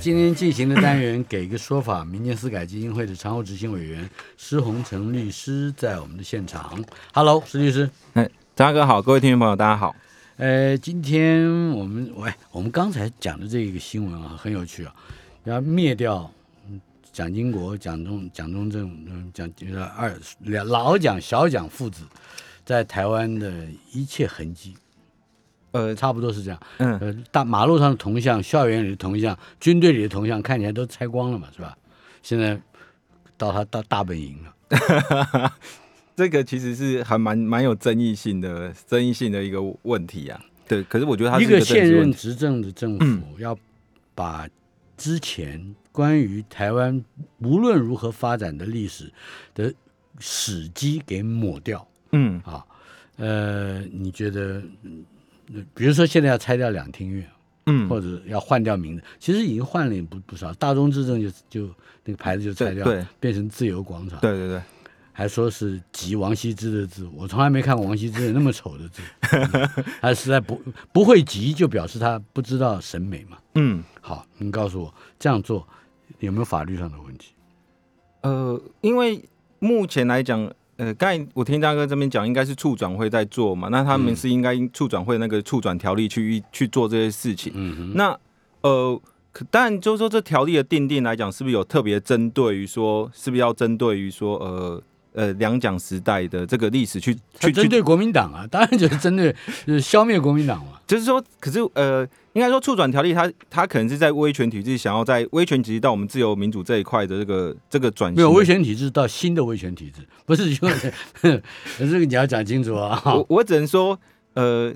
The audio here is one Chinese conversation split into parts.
今天进行的单元给一个说法，民间私改基金会的常务执行委员施洪成律师在我们的现场。Hello，施律师。哎，张哥好，各位听众朋友大家好。呃，今天我们喂，我们刚才讲的这个新闻啊，很有趣啊，要灭掉嗯蒋经国、蒋中、蒋中正、嗯，蒋就是二两老蒋、小蒋父子在台湾的一切痕迹。呃，差不多是这样。嗯，呃，大马路上的铜像、校园里的铜像、军队里的铜像，看起来都拆光了嘛，是吧？现在到他大大本营了。这个其实是还蛮蛮有争议性的、争议性的一个问题啊。对，可是我觉得他是一个现任执政的政府要把之前关于台湾无论如何发展的历史的史迹给抹掉嗯啊。呃，你觉得，嗯比如说现在要拆掉两厅院，嗯，或者要换掉名字，其实已经换了也不不少。大中之政就就那个牌子就拆掉，对对变成自由广场，对对对，还说是集王羲之的字，我从来没看过王羲之有那么丑的字，嗯他实在不不会集，就表示他不知道审美嘛。嗯好，你告诉我这样做有没有法律上的问题？呃，因为目前来讲，呃，刚才我听大哥这边讲，应该是处转会在做嘛，那他们嗯是应该处转会那个处转条例去去做这些事情。那呃，可但就是说这条例的定定来讲，是不是有特别针对于说，是不是要针对于说，呃呃两蒋时代的这个历史去去针对国民党啊，当然就是针对就是消灭国民党嘛。就是说，可是呃，应该说促转条例它，它可能是在威权体制想要在威权体制到我们自由民主这一块的这个这个转型，没有威权体制到新的威权体制，不是就这个 你要讲清楚啊。我我只能说，呃，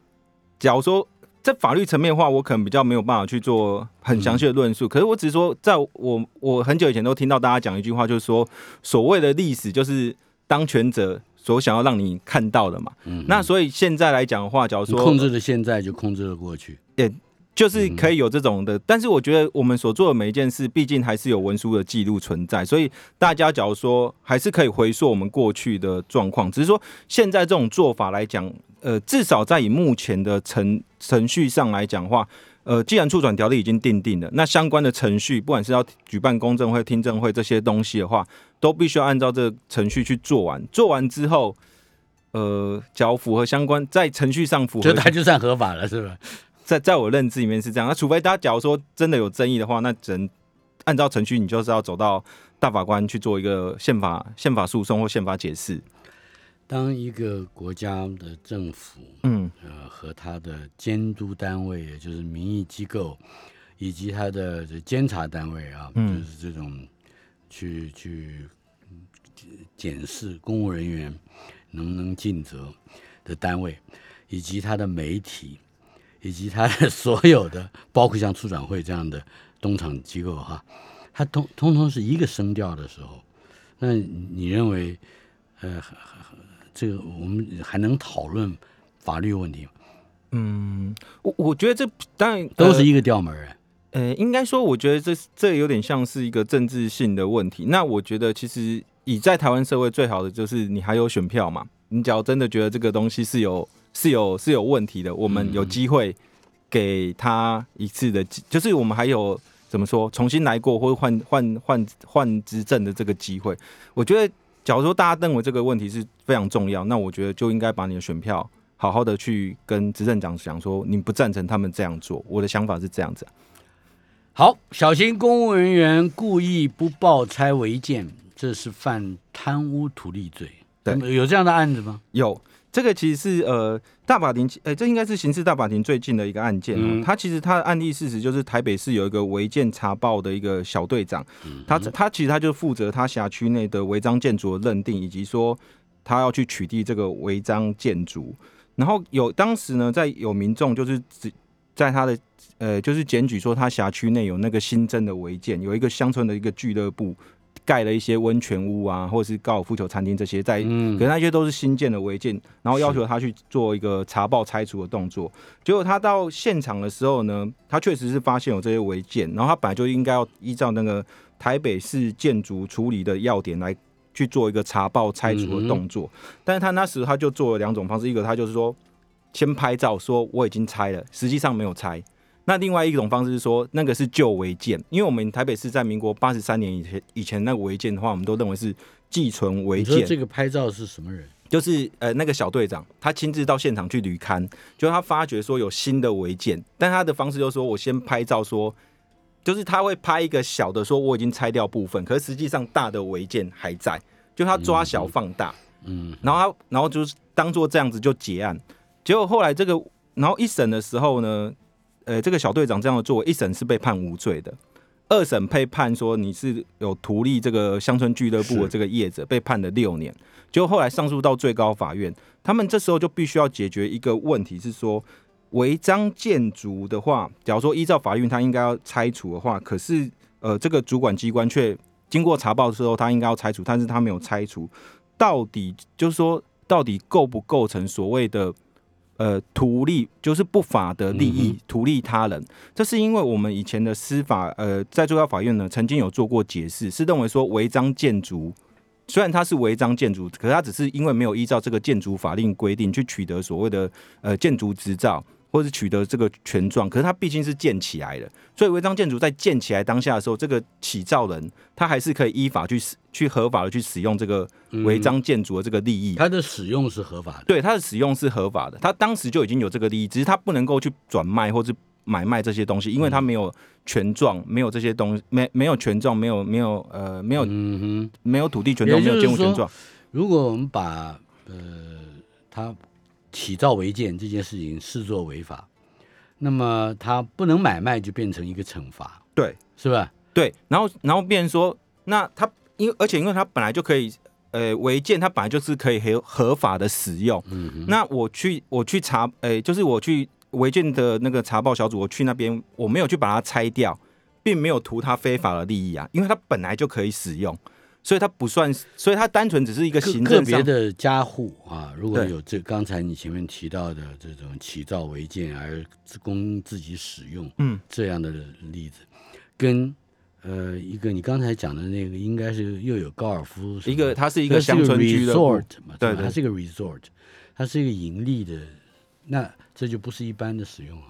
假如说在法律层面的话，我可能比较没有办法去做很详细的论述。可是我只是说，在我我很久以前都听到大家讲一句话，就是说，所谓的历史就是当权者所想要让你看到的嘛。嗯那所以现在来讲的话，假如说控制了现在，就控制了过去。对就是可以有这种的，但是我觉得我们所做的每一件事，毕竟还是有文书的记录存在，所以大家假如说还是可以回溯我们过去的状况，只是说现在这种做法来讲，呃，至少在以目前的程程序上来讲的话，呃，既然处转条例已经定定了，那相关的程序，不管是要举办公证会、听证会这些东西的话，都必须要按照这个程序去做完，做完之后。呃，只要符合相关，在程序上符合就他就算合法了，是吧？在在我认知里面是这样，那除非大家假如说真的有争议的话，那只能按照程序，你就是要走到大法官去做一个宪法宪法诉讼或宪法解释。当一个国家的政府，嗯。呃，和他的监督单位，也就是民意机构，以及他的这监察单位啊，嗯。就是这种去去嗯检视公务人员能不能尽责的单位，以及他的媒体，以及他的所有的，包括像促转会这样的东厂机构哈，它通通通是一个声调的时候，那你认为，呃，这个我们还能讨论法律问题吗？嗯，我我觉得这当然都是一个调门儿哎。呃，应该说，我觉得这这有点像是一个政治性的问题。那我觉得，其实以在台湾社会最好的就是你还有选票嘛。你只要真的觉得这个东西是有是有是有问题的，我们有机会给他一次的机，就是我们还有怎么说重新来过或者换换换换执政的这个机会。我觉得，假如说大家认为这个问题是非常重要，那我觉得就应该把你的选票好好的去跟执政党讲说，你不赞成他们这样做。我的想法是这样子。好，小心公务人员故意不报拆违建，这是犯贪污土地罪。对有有这样的案子吗？有这个其实是呃大法庭，呃这应该是刑事大法庭最近的一个案件、哦。嗯它其实它的案例事实就是台北市有一个违建查报的一个小队长，他他其实他就负责他辖区内的违章建筑的认定，以及说他要去取缔这个违章建筑。然后有当时呢，在有民众就是只在他的呃就是检举说他辖区内有那个新增的违建，有一个乡村的一个俱乐部盖了一些温泉屋啊，或者是高尔夫球餐厅这些，在嗯可是那些都是新建的违建，然后要求他去做一个查报拆除的动作。结果他到现场的时候呢，他确实是发现有这些违建，然后他本来就应该要依照那个台北市建筑处理的要点来去做一个查报拆除的动作，但是他那时他就做了两种方式，一个他就是说先拍照说我已经拆了，实际上没有拆。那另外一种方式是说，那个是旧违建，因为我们台北市在民国八十三年以前以前那个违建的话，我们都认为是寄存违建。这个拍照是什么人？就是呃那个小队长，他亲自到现场去旅勘，就他发觉说有新的违建，但他的方式就是说我先拍照说，就是他会拍一个小的说我已经拆掉部分，可是实际上大的违建还在，就他抓小放大，嗯，然后他然后就是当做这样子就结案，结果后来这个然后一审的时候呢，呃这个小队长这样的作为，一审是被判无罪的。二审被判说你是有图利这个乡村俱乐部的是这个业者，被判了六年。结果后来上诉到最高法院，他们这时候就必须要解决一个问题，是说违章建筑的话，假如说依照法律他应该要拆除的话，可是呃这个主管机关却经过查报之后，他应该要拆除，但是他没有拆除，到底就是说到底构不构成所谓的呃图利，就是不法的利益图利他人？这是因为我们以前的司法呃在最高法院呢曾经有做过解释，是认为说违章建筑。虽然它是违章建筑，可是它只是因为没有依照这个建筑法令规定去取得所谓的呃建筑执照，或是取得这个权状，可是它毕竟是建起来的，所以违章建筑在建起来当下的时候，这个起造人他还是可以依法去使去合法的去使用这个违章建筑的这个利益。它的使用是合法的。对它的使用是合法的，他当时就已经有这个利益，只是他不能够去转卖或是买卖这些东西，因为他没有权状，没有这些东西，没没有权状，没有没有呃没有没有土地权状，没有建物权状。如果我们把呃他起造违建这件事情视作违法，那么他不能买卖就变成一个惩罚，对是吧？对，然后然后变成说，那他因为而且因为他本来就可以。呃，违建它本来就是可以合合法的使用。嗯那我去我去查，呃，就是我去违建的那个查报小组，我去那边，我没有去把它拆掉，并没有图他非法的利益啊，因为它本来就可以使用，所以它不算，所以它单纯只是一个个个别行政上的加户啊，如果有这刚才你前面提到的这种起造违建而自供自己使用，嗯，这样的例子，跟呃一个你刚才讲的那个应该是又有高尔夫，一个它是一个乡村俱乐部 resort 嘛，对对。它是一个 resort，它是一个盈利的，那这就不是一般的使用了。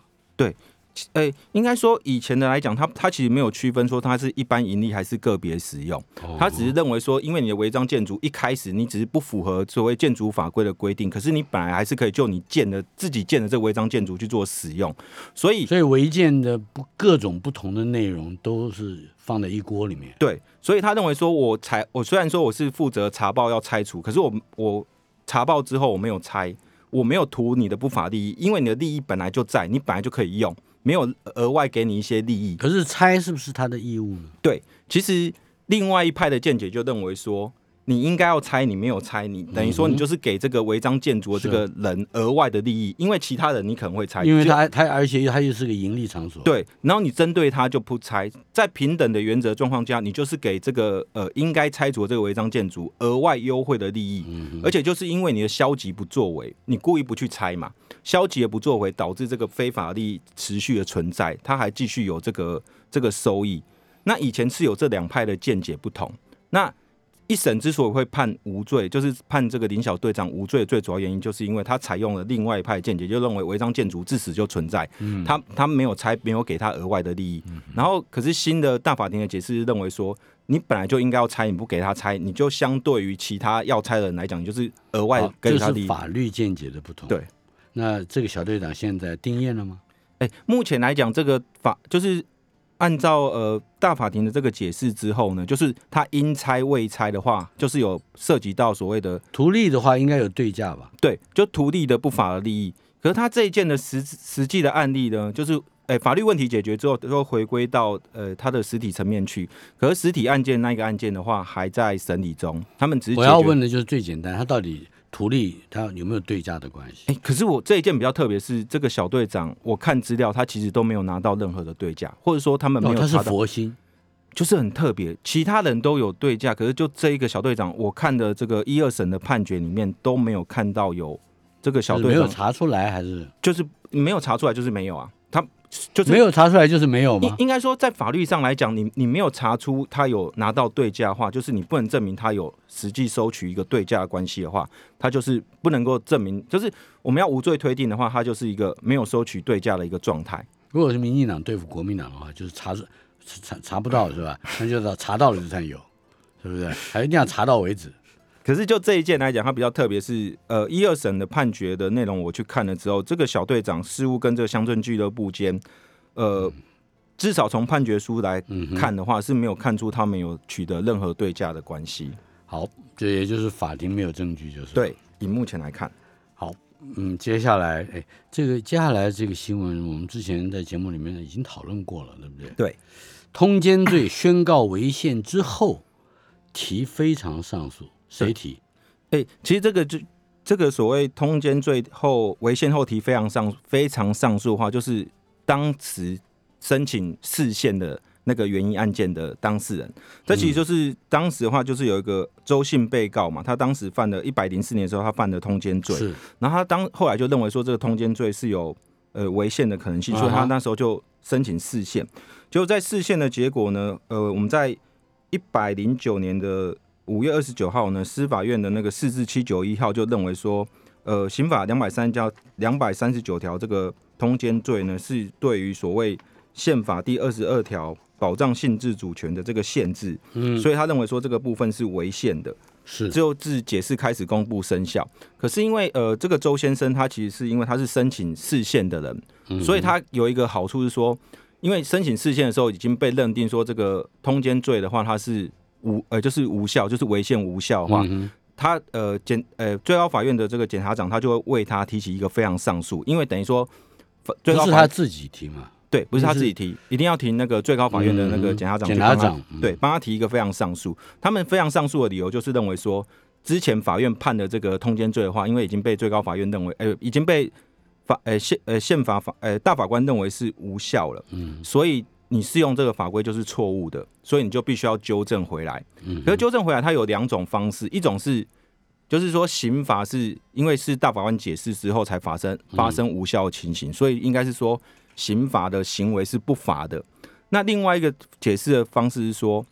诶、应该说以前的来讲，它它其实没有区分说它是一般盈利还是个别使用，哦它只是认为说，因为你的违章建筑一开始你只是不符合所谓建筑法规的规定，可是你本来还是可以就你建的自己建的这个违章建筑去做使用，所以所以违建的不各种不同的内容都是放在一锅里面。对，所以他认为说我拆，我虽然说我是负责查报要拆除，可是我我查报之后我没有拆，我没有图你的不法利益，因为你的利益本来就在，你本来就可以用，没有额外给你一些利益。可是拆是不是他的义务呢？对，其实另外一派的见解就认为说，你应该要拆，你没有拆，你等于说你就是给这个违章建筑的这个人额外的利益，因为其他人你可能会拆，因为他他而且他又是个盈利场所。，对，然后你针对他就不拆，在平等的原则状况下，你就是给这个呃应该拆除这个违章建筑额外优惠的利益，而且就是因为你的消极不作为，你故意不去拆嘛，消极的不作为导致这个非法利益持续的存在，他还继续有这个这个收益。那以前是有这两派的见解不同，那。一审之所以会判无罪，就是判这个林小队长无罪最主要原因，就是因为他采用了另外一派见解，就认为违章建筑自始就存在，他他没有拆，没有给他额外的利益。然后，可是新的大法庭的解释是认为说，你本来就应该要拆，你不给他拆，你就相对于其他要拆的人来讲，你就是额外好，这是给他利益。法律见解的不同。对，那这个小队长现在定验了吗？哎，目前来讲，这个法就是按照呃大法庭的这个解释之后呢，就是他因拆未拆的话，就是有涉及到所谓的图利的话应该有对价吧？对，就图利的不法的利益。可是他这一件的实实际的案例呢，就是诶、法律问题解决之后，都回归到呃他的实体层面去。可是实体案件那个案件的话，还在审理中，他们只是我要问的就是最简单，他到底图利他有没有对价的关系？哎、可是我这一件比较特别，是这个小队长，我看资料，他其实都没有拿到任何的对价，或者说他们没哦，他是。佛心，就是很特别，其他人都有对价，可是就这一个小队长，我看的这个一二审的判决里面都没有看到有这个小是没有查出来还是就是没有查出来，就是没有啊，他就是没有查出来就是没有吗？应应该说，在法律上来讲，你你没有查出他有拿到对价的话，就是你不能证明他有实际收取一个对价关系的话，他就是不能够证明，就是我们要无罪推定的话，他就是一个没有收取对价的一个状态。如果是民进党对付国民党的话，就是查出查查不到是吧？那就是查到了就算有，是不是？还一定要查到为止。可是就这一件来讲，它比较特别是，呃，一二审的判决的内容，我去看了之后，这个小队长似乎跟这个乡村俱乐部间，呃，至少从判决书来看的话，是没有看出他们有取得任何对价的关系。好，这也就是法庭没有证据，就是对，以目前来看，好，嗯，接下来，哎，这个接下来这个新闻，我们之前在节目里面已经讨论过了，对不对？对，通奸罪宣告违宪之后，提非常上诉，谁提？哎、其实这个就这个所谓通奸罪后违宪后提非常上非常上诉的话，就是当时申请释宪的那个原因案件的当事人。这其实就是当时的话，就是有一个周姓被告嘛，他当时犯了一百零四年的时候，他犯了通奸罪，是然后他当后来就认为说这个通奸罪是有呃违宪的可能性，所以他那时候就申请释宪。结果在释宪的结果呢，呃，我们在一百零九年的五月二十九号呢，司法院的那个四至七九一号就认为说，呃，刑法两百三条两百三十九条这个通奸罪呢，是对于所谓宪法第二十二条保障性自主权的这个限制，嗯所以他认为说这个部分是违宪的。是只有自解释开始公布生效。可是因为呃，这个周先生他其实是因为他是申请释宪的人，嗯所以他有一个好处是说，因为申请释宪的时候已经被认定说这个通奸罪的话，他是无呃就是无效，就是违宪无效的话，嗯他呃检呃最高法院的这个检察长他就会为他提起一个非常上诉，因为等于说。法最不高法是他自己提嘛？对，不是他自己提，一定要提那个最高法院的那个检察长检察长嗯对，帮他提一个非常上诉。他们非常上诉的理由就是认为说，之前法院判的这个通奸罪的话，因为已经被最高法院认为，呃，已经被法呃宪呃宪法法呃大法官认为是无效了，嗯，所以你适用这个法规就是错误的，所以你就必须要纠正回来。嗯可是纠正回来，它有两种方式，一种是。就是说，刑法是因为是大法官解释之后才发生发生无效的情形，所以应该是说刑法的行为是不罚的。那另外一个解释的方式是说，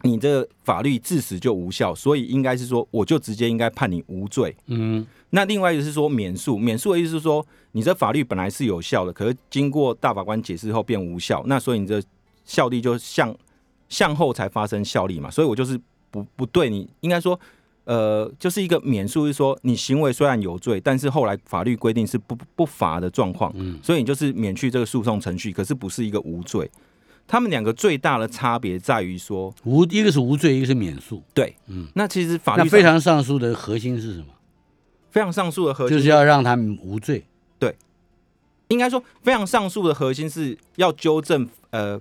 你这个法律自始就无效，所以应该是说，我就直接应该判你无罪。嗯那另外一个是说免诉，免诉的意思是说，你这法律本来是有效的，可是经过大法官解释后变无效，那所以你这效力就向向后才发生效力嘛，所以我就是不不对你，应该说。呃，就是一个免诉，是说你行为虽然有罪，但是后来法律规定是不不不罚的状况，嗯所以你就是免去这个诉讼程序，可是不是一个无罪。他们两个最大的差别在于说，无一个是无罪，一个是免诉。对，嗯，那其实法律那非常上诉的核心是什么？非常上诉的核心就是要让他们无罪。对应该说，非常上诉的核心是要纠正呃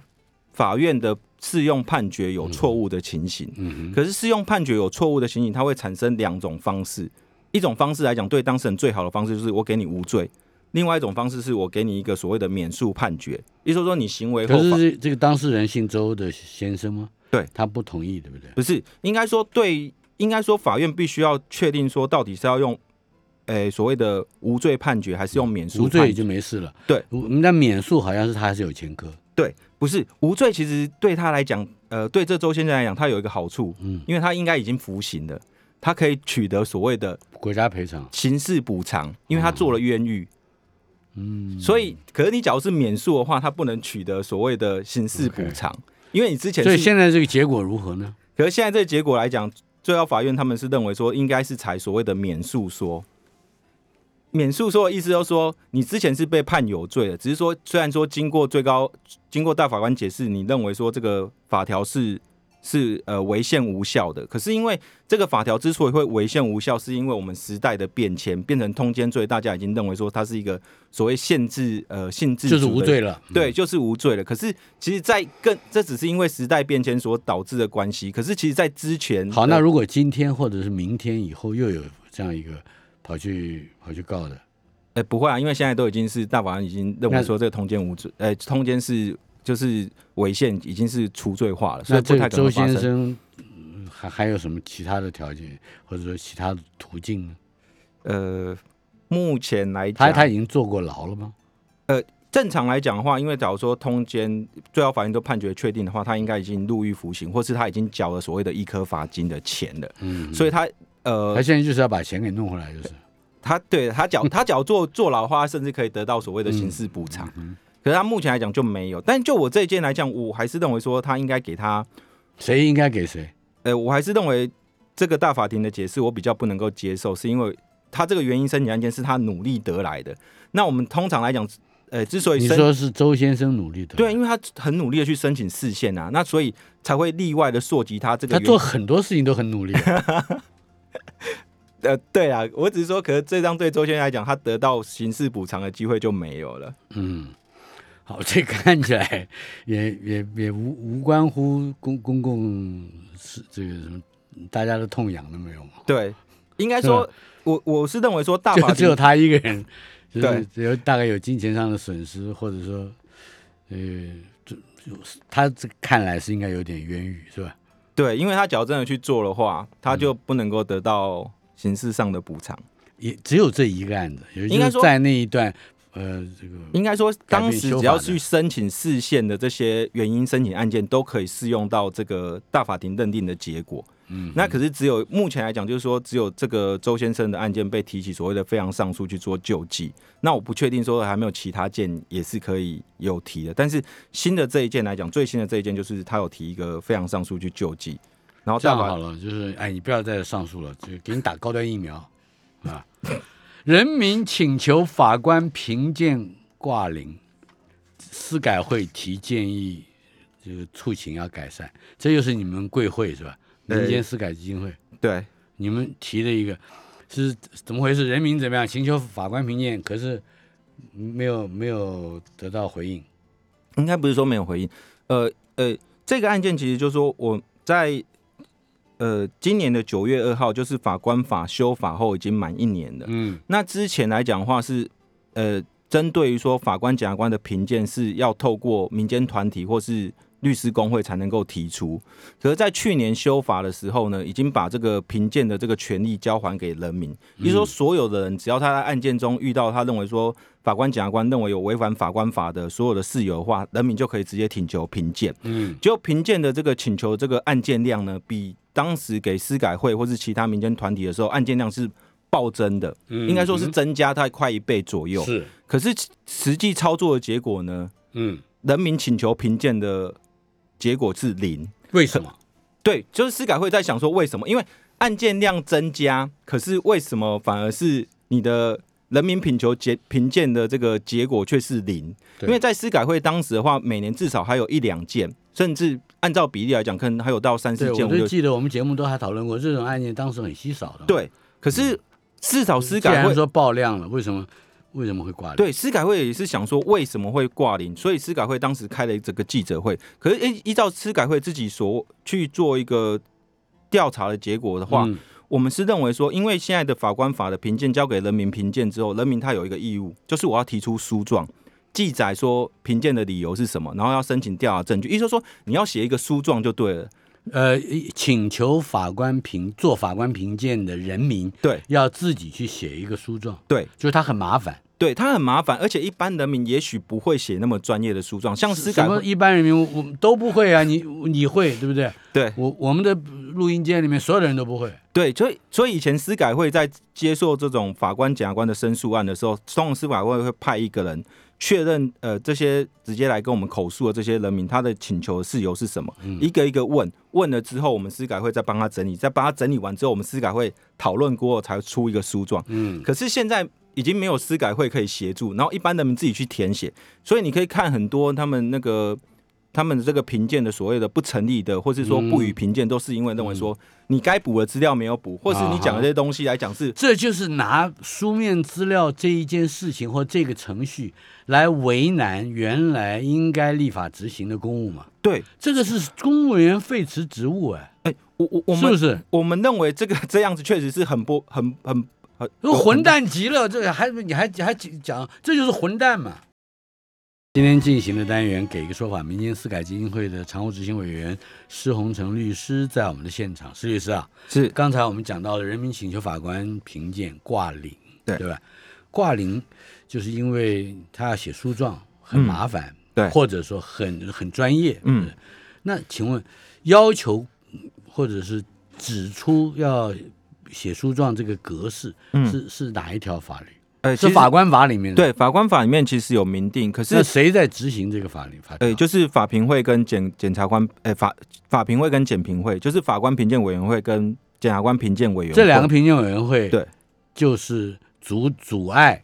法院的适用判决有错误的情形。嗯可是适用判决有错误的情形，它会产生两种方式。一种方式来讲，对当事人最好的方式就是我给你无罪；另外一种方式是我给你一个所谓的免诉判决，意思是说你行为后可是这个当事人姓周的先生吗？对他不同意，对不对？不是应该说对，应该说法院必须要确定说到底是要用。诶，所谓的无罪判决还是用免诉？无罪就没事了。对无，那免诉好像是他还是有前科。对，不是无罪，其实对他来讲，呃，对这周先生来讲，他有一个好处，嗯，因为他应该已经服刑了，他可以取得所谓的国家赔偿。刑事补偿，因为他做了冤狱。嗯，所以，可是你假如是免诉的话，他不能取得所谓的刑事补偿因为你之前，所以现在这个结果如何呢？可是现在这个结果来讲，最高法院他们是认为说，应该是采所谓的免诉说。免诉说的意思就是说，你之前是被判有罪的，只是说虽然说经过最高经过大法官解释，你认为说这个法条是是呃违宪无效的，可是因为这个法条之所以会违宪无效，是因为我们时代的变迁变成通奸罪，大家已经认为说它是一个所谓限制呃性质就是无罪了。对，就是无罪了。可是其实，在更这只是因为时代变迁所导致的关系。可是其实，在之前好，那如果今天或者是明天以后又有这样一个跑去跑去告的，呃不会啊，因为现在都已经是大法官已经认为说这个通奸无罪，呃通奸是就是违宪已经是除罪化了，所那以不太这个周。先生嗯还还有什么其他的条件，或者说其他的途径呢？呃，目前来他讲，他已经坐过牢了吗？呃正常来讲的话，因为假如说通奸最高法院都判决确定的话，他应该已经入狱服刑，或是他已经缴了所谓的一颗罚金的钱了，嗯，所以他呃他，现在就是要把钱给弄回来，就是他对他缴 他缴坐坐牢的话，他甚至可以得到所谓的刑事补偿。嗯可是他目前来讲就没有。但就我这一件来讲，我还是认为说他应该给他，谁应该给谁？呃，我还是认为这个大法庭的解释我比较不能够接受，是因为他这个原因申请案件是他努力得来的。那我们通常来讲，呃，之所以你说是周先生努力的，对，因为他很努力的去申请视线啊，那所以才会例外的溯及他这个他做很多事情都很努力。呃，对啊，我只是说，可是这张对周先生来讲，他得到刑事补偿的机会就没有了。嗯，好，这看起来也也也无无关乎公公共是这个什么大家的痛痒都没有嘛，对，应该说，我我是认为说大就只有他一个人，就是对只有大概有金钱上的损失，或者说呃，就就是他这看来是应该有点冤狱，是吧？对，因为他只要真的去做的话，他就不能够得到刑事上的补偿。也只有这一个案子，也就应该说是在那一段呃这个应该说，当时只要去申请视线的这些原因申请案件，都可以适用到这个大法庭认定的结果。嗯，那可是只有目前来讲，就是说只有这个周先生的案件被提起所谓的非常上诉去做救济。那我不确定说还没有其他件也是可以有提的，但是新的这一件来讲，最新的这一件就是他有提一个非常上诉去救济。然后这样好了，就是哎，你不要再上诉了，就给你打高端疫苗啊。人民请求法官评鉴挂零，司改会提建议，这个促请要改善，这就是你们贵会是吧？对民间司改基金会，对你们提了一个是怎么回事？人民怎么样请求法官评鉴，可是没有没有得到回应。应该不是说没有回应，呃呃，这个案件其实就是说我在呃今年的九月二号，就是法官法修法后已经满一年了。嗯那之前来讲的话是，呃，针对于说法官、检察官的评鉴是要透过民间团体或是律师工会才能够提出。可是，在去年修法的时候呢，已经把这个评鉴的这个权利交还给人民，也就是说，所有的人只要他在案件中遇到他认为说法官、检察官认为有违反法官法的所有的事由的话，人民就可以直接请求评鉴。嗯。就评鉴的这个请求这个案件量呢，比当时给司改会或是其他民间团体的时候，案件量是暴增的，嗯。应该说是增加太快一倍左右。是。可是实际操作的结果呢，嗯，人民请求评鉴的结果是零。为什么？对，就是司改会在想说为什么？因为案件量增加，可是为什么反而是你的人民品求结评鉴的这个结果却是零？因为在司改会当时的话，每年至少还有一两件，甚至按照比例来讲，可能还有到三四，件、我就记得我们节目都还讨论过这种案件，当时很稀少的。，对，可是至少司改会然说爆量了，为什么为什么会挂零？对司改会也是想说为什么会挂零，所以司改会当时开了这个记者会。可是依依照司改会自己所去做一个调查的结果的话，嗯我们是认为说，因为现在的法官法的评鉴交给人民评鉴之后，人民他有一个义务，就是我要提出书状。记载说评鉴的理由是什么，然后要申请调查证据，意思说你要写一个书状就对了。呃，请求法官评做法官评鉴的人民对要自己去写一个诉状，对，就是他很麻烦。对，他很麻烦，而且一般人民也许不会写那么专业的诉状，像司什么改会，一般人民我我们都不会啊，你你会对不对？对我我们的录音间里面所有的人都不会。对，所以所以以前司改会在接受这种法官、检察官的申诉案的时候，通常司改会会派一个人确认，呃，这些直接来跟我们口述的这些人民，他的请求的事由是什么，一个一个问，问了之后，我们司改会再帮他整理，再帮他整理完之后，我们司改会讨论过后才出一个书状。嗯，可是现在已经没有司改会可以协助，然后一般人民自己去填写，所以你可以看很多他们那个他们的这个评鉴的所谓的不成立的，或是说不予评鉴，都是因为认为说你该补的资料没有补，或是你讲的这些东西来讲是这就是拿书面资料这一件事情或这个程序来为难原来应该立法执行的公务嘛。对，这个是公务员废辞职务哎，哎、我我我们是不是？我们认为这个这样子确实是很不很很很混蛋极了，这个还你还还讲这就是混蛋嘛？今天进行的单元，给一个说法，民间司改基金会的常务执行委员施洪成律师在我们的现场。施律师啊，是刚才我们讲到了人民请求法官评鉴挂零，对对吧？挂零就是因为他要写诉状很麻烦，对或者说很很专业，嗯。那请问要求或者是指出要写诉状这个格式，嗯是是哪一条法律？呃，是法官法里面的。对法官法里面其实有明定，可是那谁在执行这个法律法条？呃，就是法评会跟检检察官，呃，法法评会跟检评会，就是法官评鉴委员会跟检察官评鉴委员会这两个评鉴委员会，对，就是阻阻碍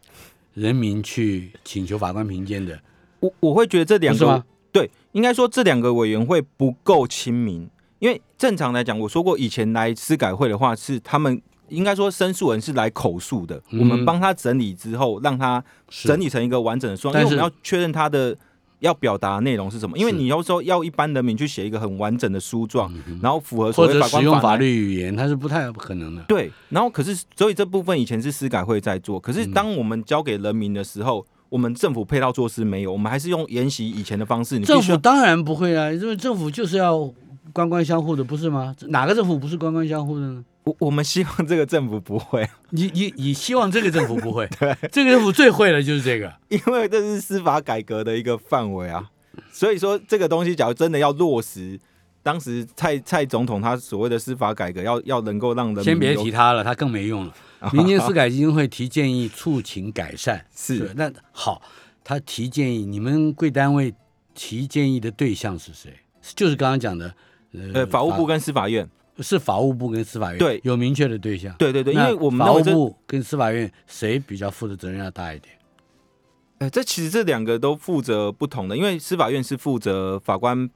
人民去请求法官评鉴的，我我会觉得这两个吗？对，应该说这两个委员会不够亲民，因为正常来讲，我说过以前来司改会的话，是他们应该说申诉人是来口述的，嗯我们帮他整理之后，让他整理成一个完整的书，因但是为我们要确认他的。要表达的内容是什么？因为是你要说要一般人民去写一个很完整的书状，然后符合所谓法官用法律语言，它是不太可能的。对，然后可是，所以这部分以前是司改会在做，可嗯是当我们交给人民的时候，我们政府配套措施没有，我们还是用沿袭以前的方式。你必政府当然不会啊，因为政府就是要官官相护的，不是吗？哪个政府不是官官相护的呢？我我们希望这个政府不会，你你你希望这个政府不会？对，这个政府最会的就是这个。因为这是司法改革的一个范围啊。所以说，这个东西假如真的要落实，当时蔡蔡总统他所谓的司法改革，要要能够让人民先别提他了，他更没用了。民间司改基金会提建议，促请改善。是对那好，他提建议，你们贵单位提建议的对象是谁？就是刚刚讲的，呃法务部跟司法院，是法务部跟司法院对有明确的对象。对对对，因为我们法务部跟司法院谁比较负的责任要大一点？呃，这其实这两个都负责不同的，因为司法院是负责法官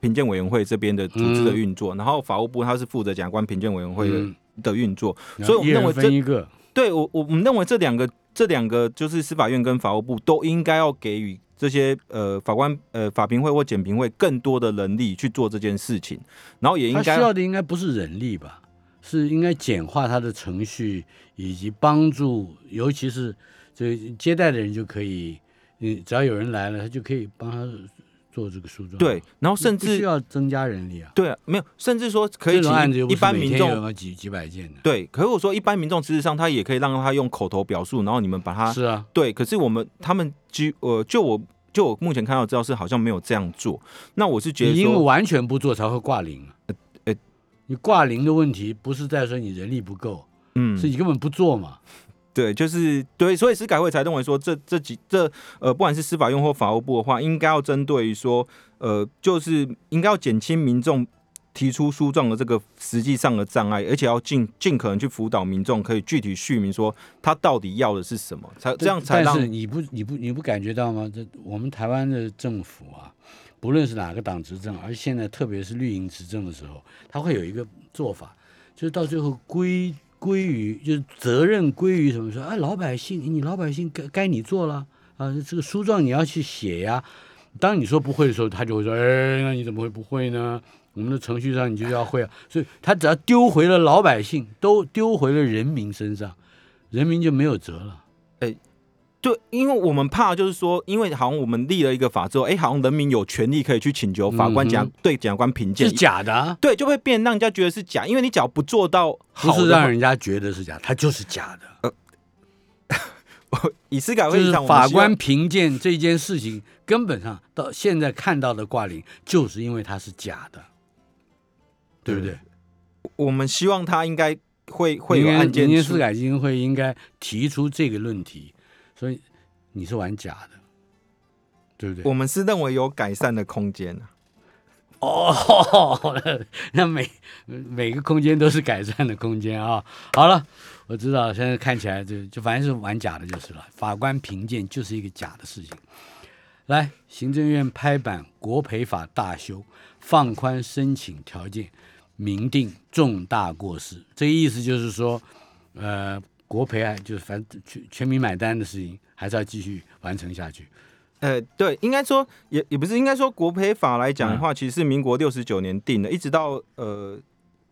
评鉴委员会这边的组织的运作，然后法务部它是负责检察官评鉴委员会的、嗯的运作，所以我们认为这分一个。对我我们认为这两个这两个就是司法院跟法务部都应该要给予这些呃法官呃法评会或检评会更多的能力去做这件事情，然后也应该需要的应该不是人力吧，是应该简化他的程序，以及帮助，尤其是这接待的人就可以，嗯，只要有人来了，他就可以帮他做这个诉状。对，然后甚至需至要增加人力啊。对啊，没有，甚至说可以一般民众有几几百件的。对，可是我说一般民众事实上他也可以让他用口头表述，然后你们把他是啊，对，可是我们他们基呃，就我就我目前看到资料是好像没有这样做。那我是觉得你因为，完全不做才会挂零啊。呃你挂零的问题不是在说你人力不够，嗯是，你根本不做嘛。对，就是对，所以司改会才认为说这这几这呃，不管是司法用或法务部的话，应该要针对于说呃，就是应该要减轻民众提出诉状的这个实际上的障碍，而且要尽尽可能去辅导民众，可以具体叙明说他到底要的是什么，才这样才让但是你不你不你不感觉到吗？这我们台湾的政府啊，不论是哪个党执政，而现在特别是绿营执政的时候，他会有一个做法，就是到最后归归于就是责任归于什么说啊，老百姓你老百姓该该你做了啊，这个书状你要去写呀。当你说不会的时候，他就会说，哎，那你怎么会不会呢？我们的程序上你就要会啊，所以他只要丢回了老百姓，都丢回了人民身上，人民就没有责了。对，因为我们怕就是说，因为好像我们立了一个法之后，哎，好像人民有权利可以去请求法官嗯、对检察官评鉴。是，假的、啊，对，就会变让人家觉得是假，因为你只要不做到不是让人家觉得是假，它就是假的。以司改就是会上，法官评鉴这件事情，根本上到现在看到的挂零，就是因为它是假的，对不对？我们希望他应该会会有案件出民间司改基金会应该提出这个论题，所以你是玩假的，对不对？我们是认为有改善的空间啊。哦，那那每每个空间都是改善的空间啊。好了，我知道，现在看起来就就反正是玩假的就是了。法官评鉴就是一个假的事情。来，行政院拍板国赔法大修，放宽申请条件，明定重大过失。这个意思就是说，呃，国赔啊，就是反正全全民买单的事情，还是要继续完成下去。呃，对，应该说也也不是，应该说国赔法来讲的嗯话，其实是民国六十九年定的，一直到呃，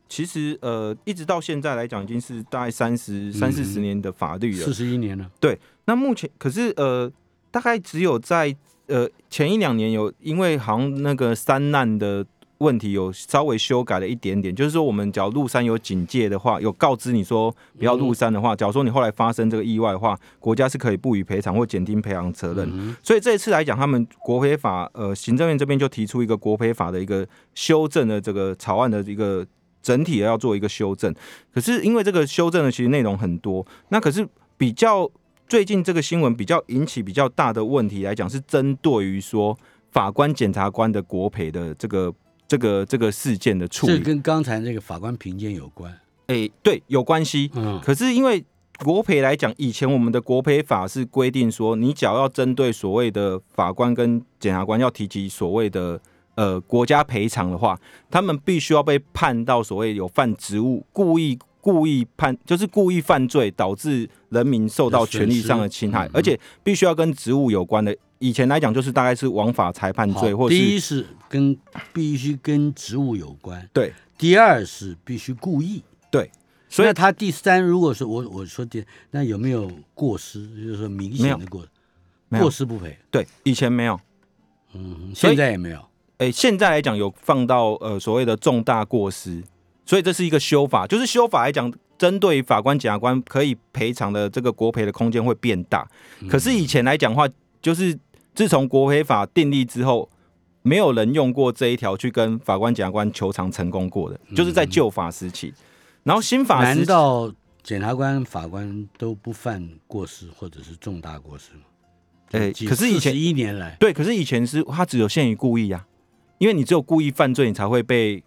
其实呃，一直到现在来讲，已经是大概三十三四十年的法律了四。十一年了，对那目前可是呃，大概只有在呃前一两年有因为好像那个三难的问题有稍微修改了一点点，就是说我们假如入山有警戒的话，有告知你说不要入山的话，假如说你后来发生这个意外的话，国家是可以不予赔偿或减轻赔偿责任。所以这一次来讲，他们国赔法呃行政院这边就提出一个国赔法的一个修正的这个草案的一个整体要做一个修正。可是因为这个修正的其实内容很多，那可是比较最近这个新闻比较引起比较大的问题来讲，是针对于说法官、检察官的国赔的这个这个这个事件的处理。这跟刚才那个法官评鉴有关。哎，对，有关系。嗯，可是因为国赔来讲，以前我们的国赔法是规定说，你只要要针对所谓的法官跟检察官要提及所谓的呃国家赔偿的话，他们必须要被判到所谓有犯职务、故意故意判，就是故意犯罪导致人民受到权利上的侵害嗯，而且必须要跟职务有关的。以前来讲，就是大概是枉法裁判罪，或是第一是跟必须跟职务有关，对，第二是必须故意。对所以那他第三，如果说我我说第，那有没有过失？就是说明显的过过失不赔。对以前没有。嗯，现在也没有。哎，现在来讲有放到呃所谓的重大过失，所以这是一个修法，就是修法来讲，针对法官、检察官可以赔偿的这个国赔的空间会变大。可是以前来讲话，就是自从国赔法订立之后，没有人用过这一条去跟法官、检察官求偿成功过的，就是在旧法时期。然后新法时难，道检察官、法官都不犯过失或者是重大过失吗？诶可是以前一年来，对，可是以前是他只有限于故意啊，因为你只有故意犯罪，你才会被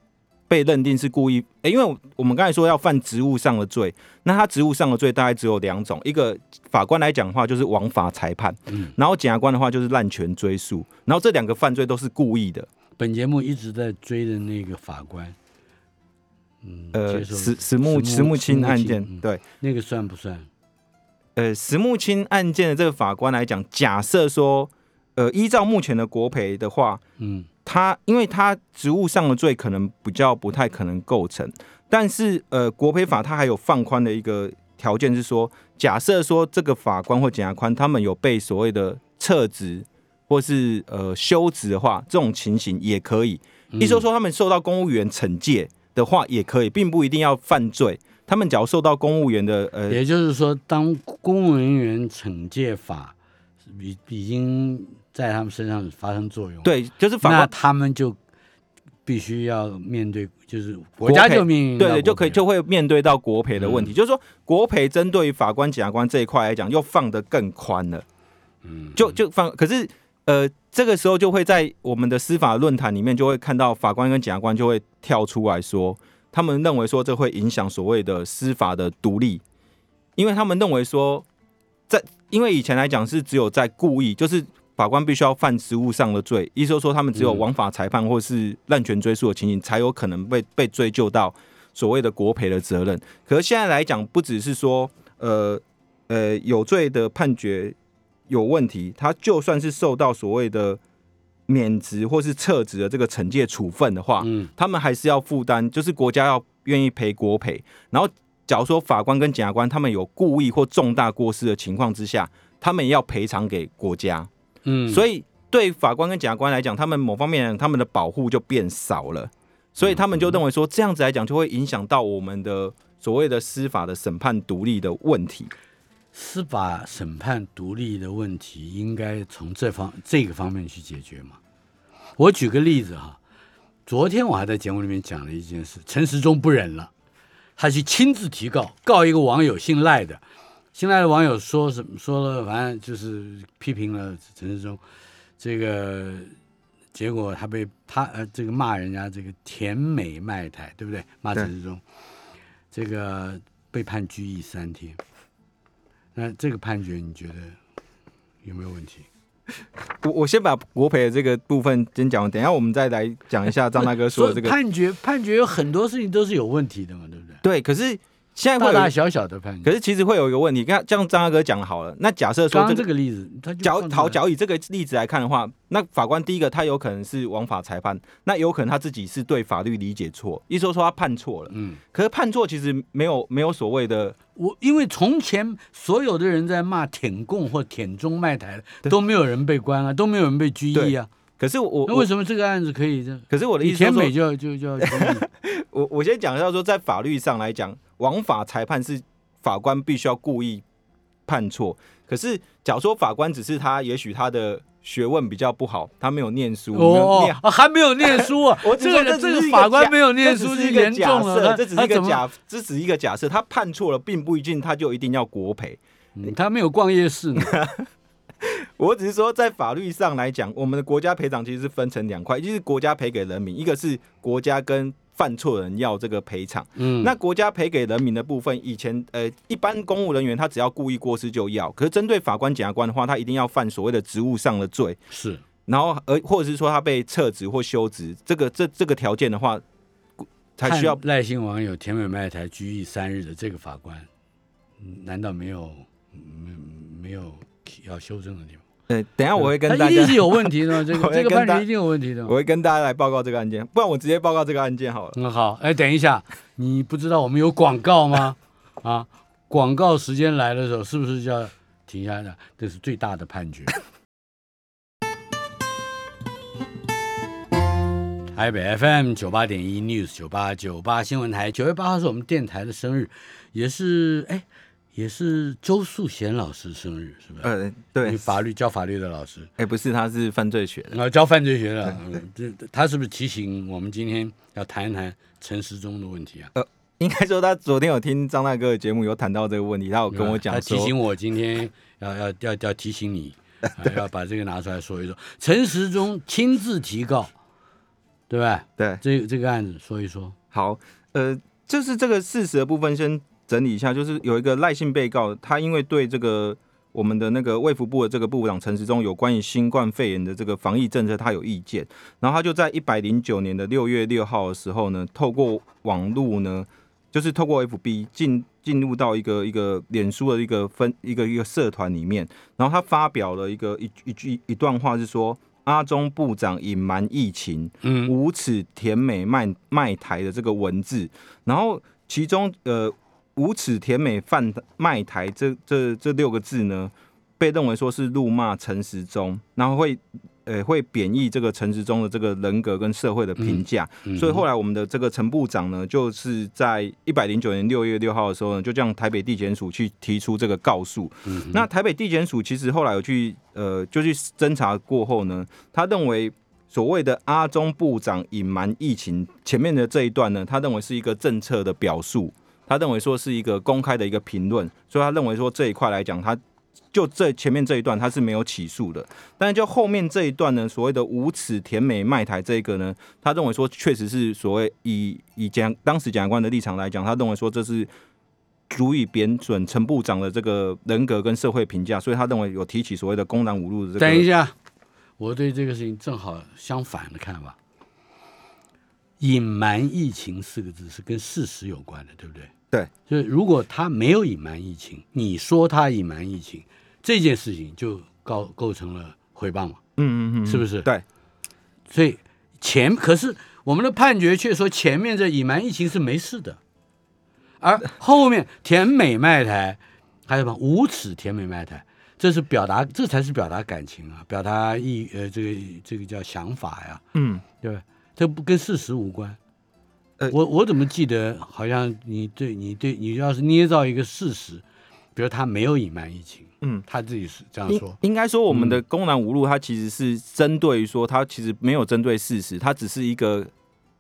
被认定是故意。诶，因为我们刚才说要犯职务上的罪，那他职务上的罪大概只有两种，一个法官来讲的话就是枉法裁判，嗯然后检察官的话就是滥权追诉，然后这两个犯罪都是故意的。本节目一直在追的那个法官，嗯，呃，石石木石木青案件，嗯对，那个算不算？呃，石木青案件的这个法官来讲，假设说，呃，依照目前的国赔的话，嗯他因为他职务上的罪可能比较不太可能构成，但是呃，国赔法它还有放宽的一个条件是说，假设说这个法官或检察官他们有被所谓的撤职或是呃休职的话，这种情形也可以。嗯意思说他们受到公务员惩戒的话也可以，并不一定要犯罪。他们只要受到公务员的呃也就是说，当公务人员惩戒法已已经在他们身上发生作用，，对，就是反那他们就必须要面对，就是国家赔就面临对对，就可以就就会面对到国赔的问题，嗯。就是说国赔针对于法官、检察官这一块来讲，又放得更宽了，嗯。就就放，可是呃，这个时候就会在我们的司法论坛里面，就会看到法官跟检察官就会跳出来说，他们认为说这会影响所谓的司法的独立，因为他们认为说，在因为以前来讲是只有在故意，就是法官必须要犯职务上的罪，意思就是说他们只有嗯枉法裁判或是滥权追诉的情形，才有可能被被追究到所谓的国赔的责任。可是现在来讲，不只是说呃呃有罪的判决有问题，他就算是受到所谓的免职或是撤职的这个惩戒处分的话，嗯他们还是要负担，就是国家要愿意赔国赔。然后，假如说法官跟检察官他们有故意或重大过失的情况之下，他们也要赔偿给国家。嗯，所以对法官跟检察官来讲，他们某方面他们的保护就变少了，所以他们就认为说这样子来讲就会影响到我们的所谓的司法的审判独立的问题。司法审判独立的问题，应该从这方这个方面去解决嘛。我举个例子哈，昨天我还在节目里面讲了一件事，陈时中不忍了，他去亲自提告，告一个网友姓赖的，姓赖的网友说什么说了，反正就是批评了陈世忠，这个结果他被他呃这个骂人家这个甜美卖台，对不对？骂陈世忠，这个被判拘役三天。那这个判决你觉得有没有问题？我我先把国培的这个部分先讲完，等一下我们再来讲一下张大哥说的这个 判决，判决有很多事情都是有问题的嘛，对不对？对，可是现在会有大大小小的判决。可是其实会有一个问题，看像张大哥讲好了，那假设说这个这个例子，他就假放出来好假以这个例子来看的话，那法官第一个他有可能是枉法裁判，那有可能他自己是对法律理解错，一说说他判错了。嗯，可是判错其实没有没有所谓的，我因为从前所有的人在骂舔共或舔中卖台的，都没有人被关啊，都没有人被拘役啊。可是我我那为什么这个案子可以这？可是我的意你思是说美就要就就要？我我先讲一下说，在法律上来讲，枉法裁判是法官必须要故意判错。可是，假如说法官只是他，也许他的学问比较不好，他没有念书，哦哦，还没有念书啊 我只这个说这个法官没有念书是一个严重假了，设，这只是一个假，这只是一个假设，他判错了，并不一定他就一定要国赔。嗯他没有逛夜市呢。我只是说，在法律上来讲，我们的国家赔偿其实是分成两块，一是国家赔给人民，一个是国家跟犯错人要这个赔偿。嗯，那国家赔给人民的部分，以前呃，一般公务人员他只要故意过失就要，可是针对法官、检察官的话，他一定要犯所谓的职务上的罪，是。然后而或者是说他被撤职或休职，这个这这个条件的话，才需要看赖姓网友甜美麦台拘役三日的这个法官，嗯难道没有没没有要修正的地方？对，等一下我会跟大家他一定是有问题的，这个这个判决一定有问题的我。会跟大家来报告这个案件，不然我直接报告这个案件好了。嗯，好，哎，等一下，你不知道我们有广告吗？啊，广告时间来的时候，是不是就要停下来？这是最大的判决。台北 FM 九八点一 News 九八九八新闻台，九月八号是我们电台的生日，也是哎，也是周素贤老师生日，是不是？呃，对，法律教法律的老师，哎，不是，他是犯罪学的。然后教犯罪学的，嗯这他是不是提醒我们今天要谈一谈陈时中的问题啊？呃应该说，他昨天有听张大哥的节目，有谈到这个问题，他有跟我讲他提，醒我今天要 要要要提醒你，啊要把这个拿出来说一说。陈时中亲自提告，对吧？对，这这个案子说一说。好，呃，就是这个事实的部分先整理一下，就是有一个赖姓被告，他因为对这个我们的那个卫福部的这个部长陈时中有关于新冠肺炎的这个防疫政策，他有意见，然后他就在一百零九年的六月六号的时候呢，透过网络呢，就是透过 FB 进进入到一个一个脸书的一个分一个一个社团里面，然后他发表了一个一一句一段话是说。阿中部长隐瞒疫情，嗯无耻甜美卖卖台的这个文字，然后其中呃无耻甜美贩卖台这这这六个字呢，被认为说是辱骂陈时中，然后会呃会贬义这个陈时中的这个人格跟社会的评价，嗯所以后来我们的这个陈部长呢，就是在一百零九年六月六号的时候呢，就向台北地检署去提出这个告诉。嗯那台北地检署其实后来有去呃就去侦查过后呢，他认为所谓的阿中部长隐瞒疫情前面的这一段呢，他认为是一个政策的表述，他认为说是一个公开的一个评论，所以他认为说这一块来讲，他就这前面这一段他是没有起诉的，但是就后面这一段呢，所谓的无耻甜美卖台这个呢，他认为说确实是所谓以以检当时检察官的立场来讲，他认为说这是。足以贬损陈部长的这个人格跟社会评价，所以他认为有提起所谓的公然侮辱的这个。等一下，我对这个事情正好相反的看法。隐瞒疫情四个字是跟事实有关的，对不对？对，就是如果他没有隐瞒疫情，你说他隐瞒疫情，这件事情就构构成了诽谤嘛，嗯嗯嗯，是不是？对，所以前可是我们的判决却说前面这隐瞒疫情是没事的，而后面甜美卖台还有什么无耻甜美卖台，这是表达这才是表达感情啊，表达意呃这个这个叫想法呀，嗯，对吧？这不跟事实无关。呃我我怎么记得好像你对你对你要是捏造一个事实，比如他没有隐瞒疫情，嗯，他自己是这样说，应该说我们的公然无路，它其实是针对于说，它其实没有针对事实，它只是一个，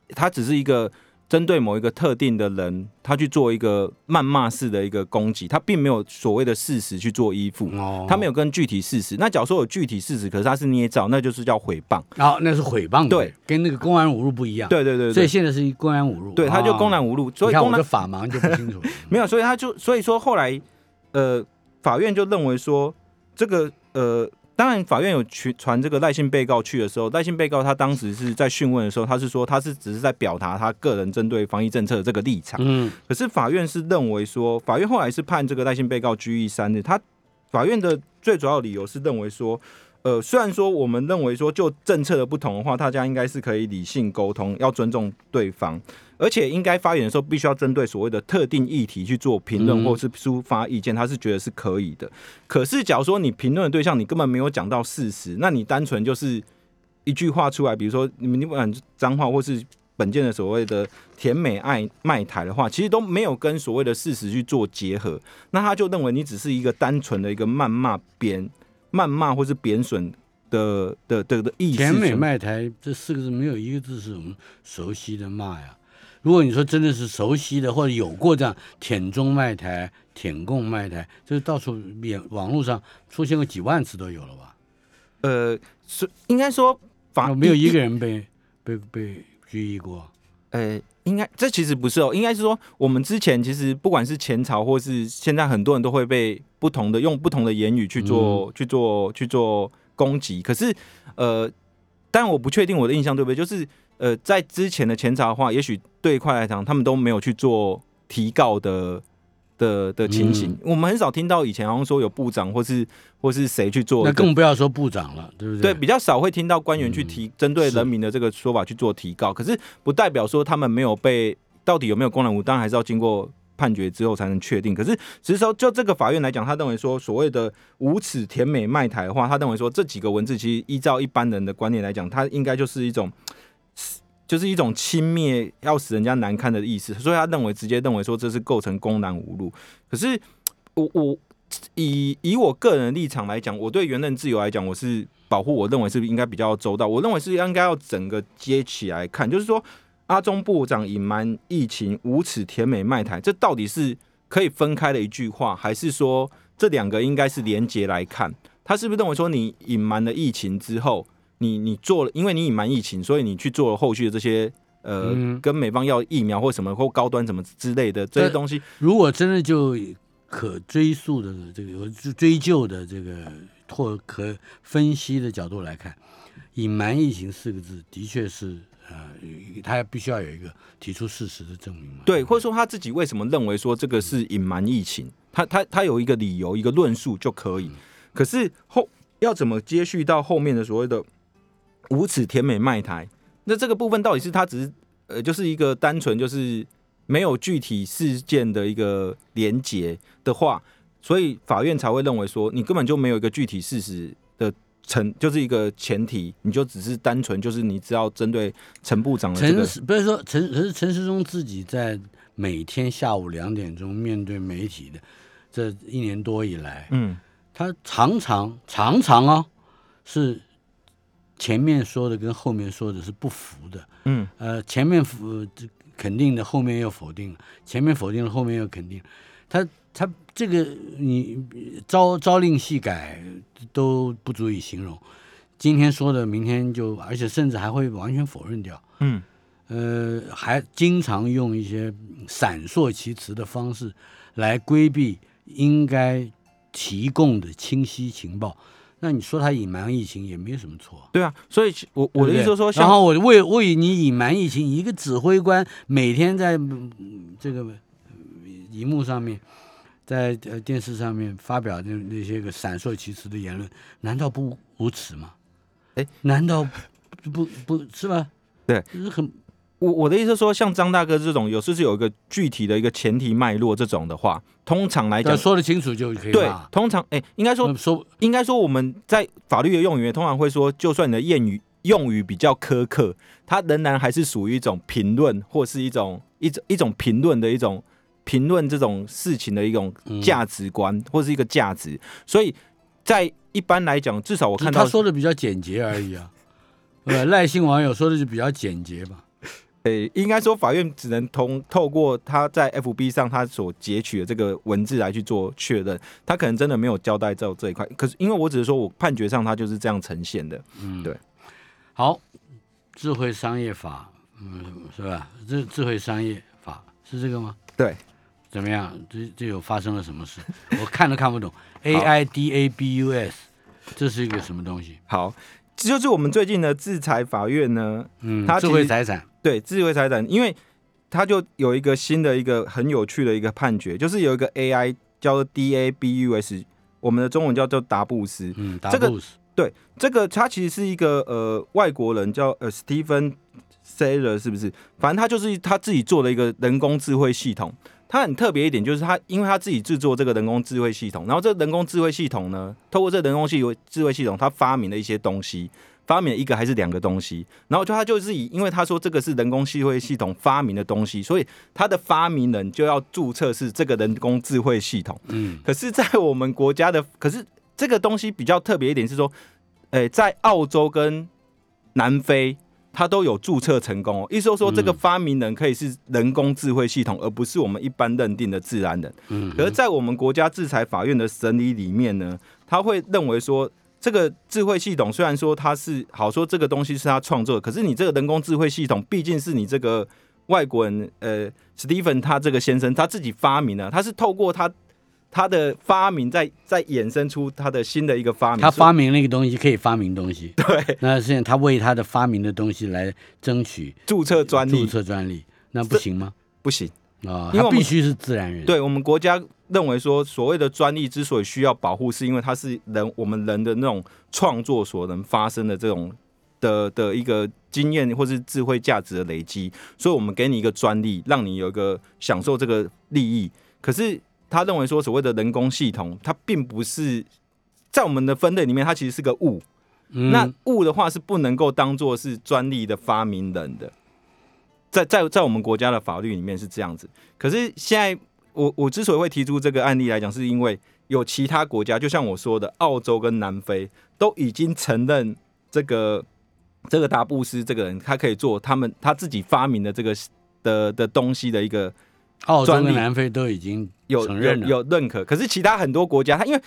它只是一个针对某一个特定的人，他去做一个谩骂式的一个攻击，他并没有所谓的事实去做依附。哦他没有跟具体事实，那假如说有具体事实，可是他是捏造，那就是叫诽谤。然后那是诽谤，对，跟那个公然侮辱不一样。对对对对，所以现在是公然侮辱，对，他就公然哦侮辱，所以公然法盲就不清楚了。没有，所以他就所以说后来，呃，法院就认为说，这个呃当然，法院有传传这个赖姓被告去的时候，赖姓被告他当时是在讯问的时候，他是说他是只是在表达他个人针对防疫政策的这个立场。嗯，可是法院是认为说，法院后来是判这个赖姓被告拘役三日。他法院的最主要理由是认为说，呃，虽然说我们认为说就政策的不同的话，大家应该是可以理性沟通，要尊重对方。而且应该发言的时候，必须要针对所谓的特定议题去做评论，或是抒发意见，他是觉得是可以的。可是，假如说你评论的对象你根本没有讲到事实，那你单纯就是一句话出来，比如说你们你不管脏话，或是本件的所谓的甜美爱卖台的话，其实都没有跟所谓的事实去做结合，那他就认为你只是一个单纯的一个谩骂、贬谩骂或是贬损的的的的意思。甜美卖台这四个字没有一个字是我们熟悉的骂呀。如果你说真的是熟悉的，或者有过这样舔中卖台、舔共卖台，这到处免网络上出现过几万次都有了吧？呃，是应该说法没有一个人被被被拘役过。呃，应该这其实不是哦，应该是说我们之前其实不管是前朝或是现在，很多人都会被不同的用不同的言语去做去做去做攻击。可是呃，但我不确定我的印象对不对，就是。呃，在之前的前朝的话，也许对一块来讲，他们都没有去做提告的的的情形。我们很少听到以前好像说有部长或是或是谁去做，那更不要说部长了，对不对？对，比较少会听到官员去提针对人民的这个说法去做提告。可是不代表说他们没有被到底有没有公然无，当然还是要经过判决之后才能确定。可是只是说，就这个法院来讲，他认为说所谓的无耻甜美卖台的话，他认为说这几个文字其实依照一般人的观念来讲，它应该就是一种。就是一种轻蔑，要使人家难堪的意思，所以他认为直接认为说这是构成公然侮辱。可是我我以以我个人的立场来讲，我对言论自由来讲，我是保护，我认为是应该比较周到。我认为是应该要整个接起来看，就是说阿中部长隐瞒疫情，无耻甜美卖台，这到底是可以分开的一句话，还是说这两个应该是连结来看？他是不是认为说你隐瞒了疫情之后？你你做了，因为你隐瞒疫情，所以你去做了后续的这些呃，跟美方要疫苗或什么或高端什么之类的这些东西。如果真的就可追溯的这个有追究的这个或可分析的角度来看，隐瞒疫情四个字的确是呃，他必须要有一个提出事实的证明嘛。对，或者说他自己为什么认为说这个是隐瞒疫情？他他他有一个理由，一个论述就可以。可是后要怎么接续到后面的所谓的？无耻甜美卖台，那这个部分到底是他只是呃，就是一个单纯就是没有具体事件的一个连结的话，所以法院才会认为说你根本就没有一个具体事实的成，就是一个前提，你就只是单纯就是你只要针对陈部长的这个，不是说陈，可是陈世忠自己在每天下午两点钟面对媒体的这一年多以来，嗯，他常常常常啊是。前面说的跟后面说的是不符的，嗯，呃，前面否肯定的，后面又否定了，前面否定了，后面又肯定，他他这个你朝朝令夕改都不足以形容，今天说的，明天就，而且甚至还会完全否认掉，嗯，呃，还经常用一些闪烁其词的方式来规避应该提供的清晰情报。那你说他隐瞒疫情也没有什么错，对啊，所以我我的意思说，然后我为为你隐瞒疫情，一个指挥官每天在这个荧幕上面，在呃电视上面发表那那些个闪烁其词的言论，难道不无耻吗？哎，难道不不是吧？对，就是很。我我的意思说，像张大哥这种，有时是有一个具体的一个前提脉络这种的话，通常来讲说得清楚就可以。对，通常哎，应该说说，应该说我们在法律的用语，通常会说，就算你的谚语用语比较苛刻，它仍然还是属于一种评论，或是一种一种一种评论的一种评论这种事情的一种价值观，或是一个价值。所以在一般来讲，至少我看到他说的比较简洁而已啊。呃，赖姓网友说的就比较简洁吧。诶，应该说法院只能通透过他在 FB 上他所截取的这个文字来去做确认，他可能真的没有交代到这一块。可是因为我只是说我判决上他就是这样呈现的，嗯，对。好，智慧商业法，嗯，是吧？智智慧商业法是这个吗？对。怎么样？这这有发生了什么事？我看都看不懂。A I D A B U S，这是一个什么东西？好，这就是我们最近的制裁法院呢，嗯，智它其实慧财产，对智慧财产，因为它就有一个新的一个很有趣的一个判决，就是有一个 AI 叫做 DABUS，我们的中文叫做达布斯，嗯，达这个布斯，这个他其实是一个呃外国人叫呃 Stephen Saylor 是不是？反正他就是他自己做的一个人工智慧系统。他很特别一点，就是他因为他自己制作这个人工智慧系统，然后这个人工智慧系统呢，透过这个人工系智慧系统，他发明了一些东西，发明了一个还是两个东西，然后就他就是以，因为他说这个是人工智慧系统发明的东西，所以他的发明人就要注册是这个人工智慧系统。嗯，可是，在我们国家的，可是这个东西比较特别一点是说，诶、在澳洲跟南非，他都有注册成功哦。意思就是说，这个嗯发明人可以是人工智慧系统，而不是我们一般认定的自然人。嗯，可是，在我们国家制裁法院的审理里面呢，他会认为说，这个智慧系统虽然说它是好说这个东西是他创作的，可是你这个人工智慧系统毕竟是你这个外国人呃史蒂芬他这个先生他自己发明的，他是透过他他的发明在在衍生出他的新的一个发明。他发明那个东西可以发明东西，对那现在他为他的发明的东西来争取注册专注利册专利，那不行吗？不行。啊，他必须是自然人，，对我们国家认为说，所谓的专利之所以需要保护，是因为它是人我们人的那种创作所能发生的这种的的一个经验或是智慧价值的累积，所以我们给你一个专利，让你有一个享受这个利益。可是他认为说，所谓的人工系统，它并不是在我们的分类里面，它其实是个物。嗯那物的话是不能够当做是专利的发明人的，在在在我们国家的法律里面是这样子。可是现在我我之所以会提出这个案例来讲，是因为有其他国家，就像我说的，澳洲跟南非都已经承认这个这个达布斯这个人，他可以做他们他自己发明的这个的的东西的一个澳洲跟南非都已经有承认有认可，可是其他很多国家，他因为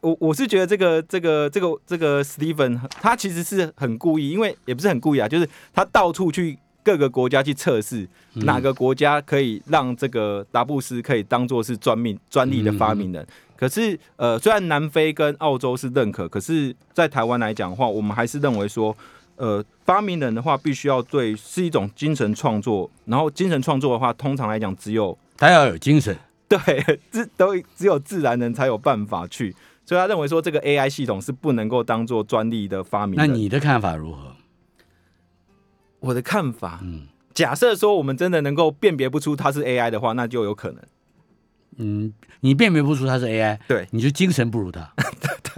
我我是觉得这个这个这个这个 Steven 他其实是很故意，因为也不是很故意啊，就是他到处去各个国家去测试嗯哪个国家可以让这个达布斯可以当做是专命专利的发明人。可是呃，虽然南非跟澳洲是认可，可是在台湾来讲的话，我们还是认为说。呃，发明人的话，必须要对是一种精神创作，然后精神创作的话，通常来讲只有他要有精神，对，只都只有自然人才有办法去，所以他认为说这个 AI 系统是不能够当做专利的发明那。你的看法如何？我的看法，嗯。假设说我们真的能够辨别不出它是 AI 的话，那就有可能。嗯，你辨别不出它是 AI，对。你就精神不如他，